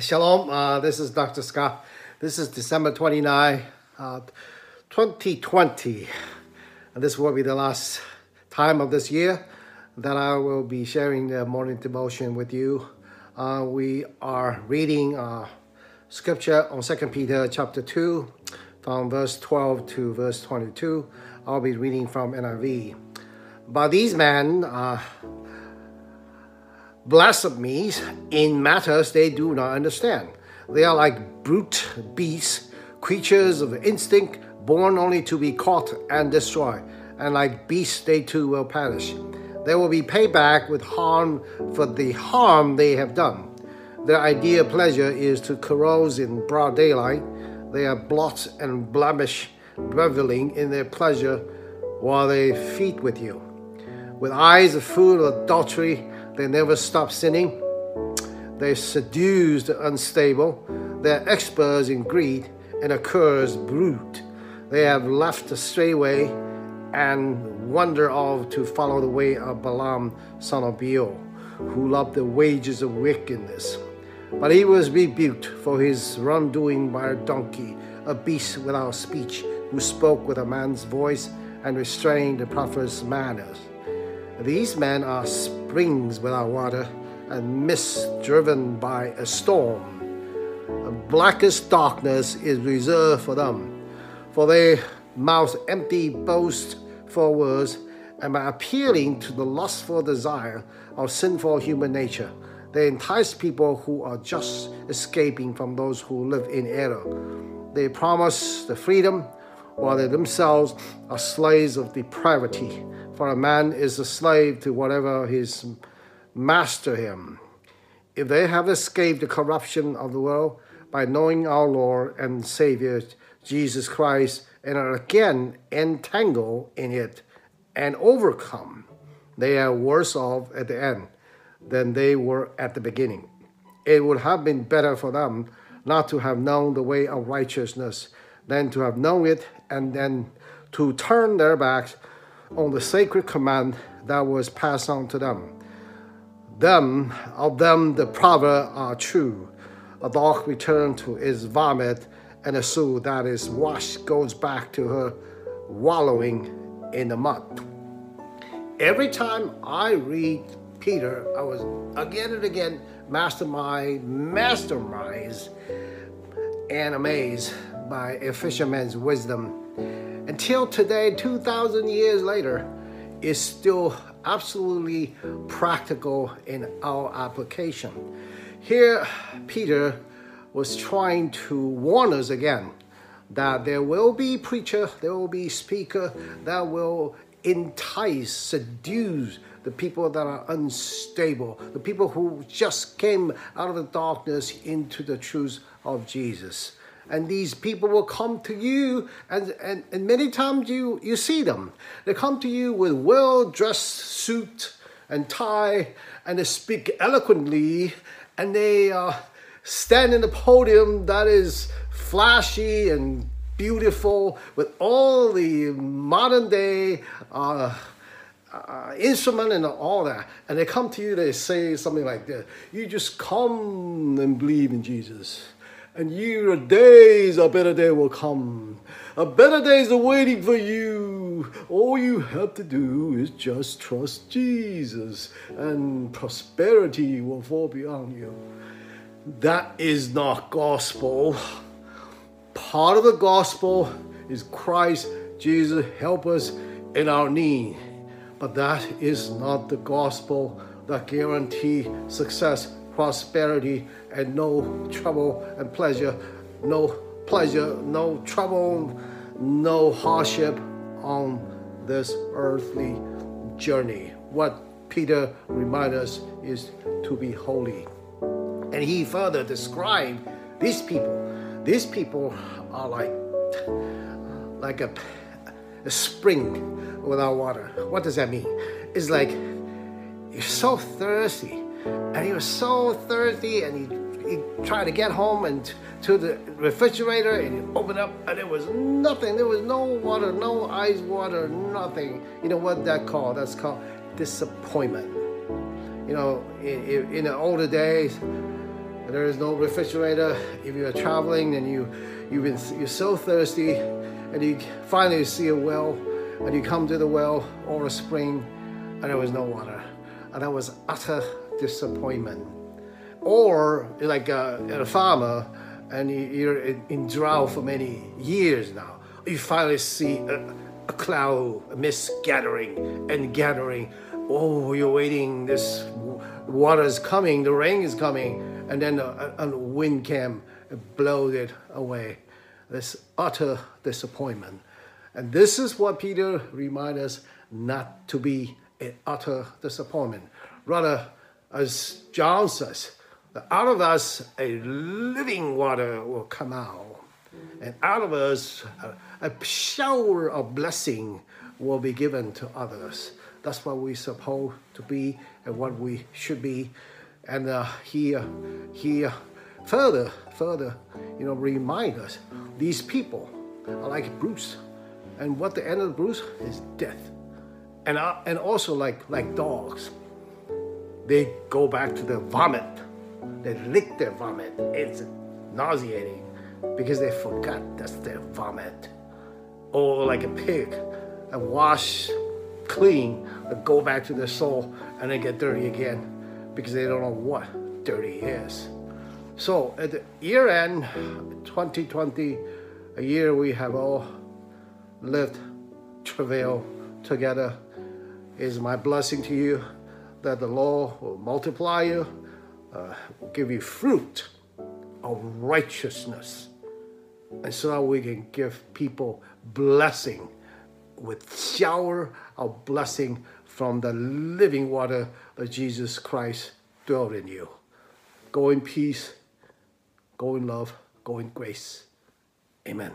Shalom, uh, this is Dr. Scott. This is December 29, uh, 2020. And this will be the last time of this year that I will be sharing the morning devotion with you. Uh, we are reading uh, scripture on 2 Peter chapter 2, from verse 12 to verse 22. I'll be reading from NIV. But these men, uh, blasphemies in matters they do not understand. They are like brute beasts, creatures of instinct, born only to be caught and destroyed, and like beasts they too will perish. They will be paid back with harm for the harm they have done. Their idea pleasure is to carouse in broad daylight. They are blot and blemish, reveling in their pleasure while they feed with you. With eyes full of adultery, they never stop sinning. They seduce the unstable. They're experts in greed and a cursed brute. They have left the straight way and wander off to follow the way of Balaam, son of Beor, who loved the wages of wickedness. But he was rebuked for his wrongdoing by a donkey, a beast without speech, who spoke with a man's voice and restrained the prophet's manners. These men are springs without water and mist driven by a storm. The blackest darkness is reserved for them, for they mouth empty boast for words, and by appealing to the lustful desire of sinful human nature, they entice people who are just escaping from those who live in error. They promise the freedom while they themselves are slaves of depravity. For a man is a slave to whatever his master him. If they have escaped the corruption of the world by knowing our Lord and Savior Jesus Christ and are again entangled in it and overcome, they are worse off at the end than they were at the beginning. It would have been better for them not to have known the way of righteousness than to have known it and then to turn their backs on the sacred command that was passed on to them. Them, of them the proverb are true. A dog returns to its vomit, and a soul that is washed goes back to her wallowing in the mud. Every time I read Peter, I was again and again mastermind, masterminds, and amazed by a fisherman's wisdom until today, 2,000 years later, is still absolutely practical in our application. Here, Peter was trying to warn us again that there will be preacher, there will be speaker that will entice, seduce the people that are unstable, the people who just came out of the darkness into the truth of Jesus and these people will come to you and, and, and many times you, you see them. They come to you with well-dressed suit and tie and they speak eloquently and they uh, stand in the podium that is flashy and beautiful with all the modern day uh, uh, instrument and all that, and they come to you, they say something like this You just come and believe in Jesus and your days, a better day will come. A better days are waiting for you. All you have to do is just trust Jesus, and prosperity will fall beyond you. That is not gospel. Part of the gospel is Christ Jesus help us in our need. But that is not the gospel that guarantee success prosperity and no trouble and pleasure, no pleasure, no trouble, no hardship on this earthly journey. What Peter reminds us is to be holy. And he further described these people. These people are like, like a, a spring without water. What does that mean? It's like you're so thirsty and he was so thirsty and he, he tried to get home and to the refrigerator and he opened up and there was nothing. There was no water no ice water nothing. You know what that called? That's called disappointment. You know in, in the older days There is no refrigerator. If you are traveling and you you've been you're so thirsty, and you finally see a well, and you come to the well or a spring, and there was no water, and that was utter disappointment. Or like uh, a, a farmer, and you, are in, in drought for many years now. You finally see a, a cloud, a mist gathering and gathering. Oh, you're waiting. This water is coming. The rain is coming, and then a, a wind came and blowed it away. This utter disappointment. And this is what Peter reminds us not to be an utter disappointment. Rather, as John says, out of us a living water will come out. And out of us a, a shower of blessing will be given to others. That's what we're supposed to be and what we should be. And uh, he, uh, he uh, further, further, you know, remind us these people are like Bruce. And what the end of Bruce is death. And, and also like, like dogs, they go back to the vomit. They lick their vomit. It's nauseating because they forgot that's their vomit. Or like a pig, a wash clean, but go back to their soul and they get dirty again because they don't know what dirty is. So at the year end 2020, a year we have all lived, travail together, is my blessing to you that the Lord will multiply you, uh, will give you fruit of righteousness. And so that we can give people blessing with shower of blessing from the living water that Jesus Christ dwelt in you. Go in peace, go in love, go in grace. Amen.